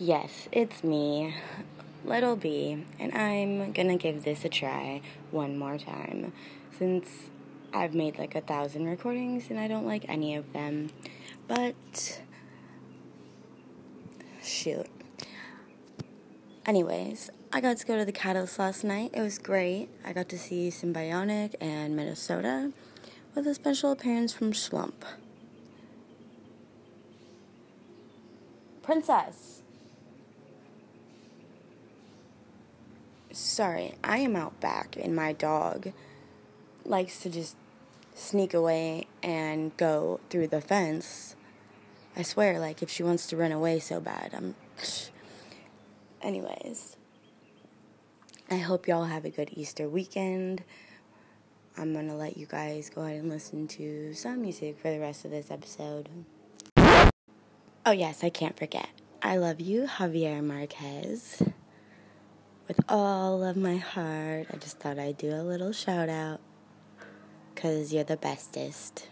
Yes, it's me, Little B, and I'm gonna give this a try one more time since I've made like a thousand recordings and I don't like any of them. But, shoot. Anyways, I got to go to the Catalyst last night. It was great. I got to see Symbionic and Minnesota with a special appearance from Slump. Princess. Sorry, I am out back and my dog likes to just sneak away and go through the fence. I swear, like, if she wants to run away so bad, I'm. Anyways, I hope y'all have a good Easter weekend. I'm gonna let you guys go ahead and listen to some music for the rest of this episode. Oh, yes, I can't forget. I love you, Javier Marquez. With all of my heart, I just thought I'd do a little shout out because you're the bestest.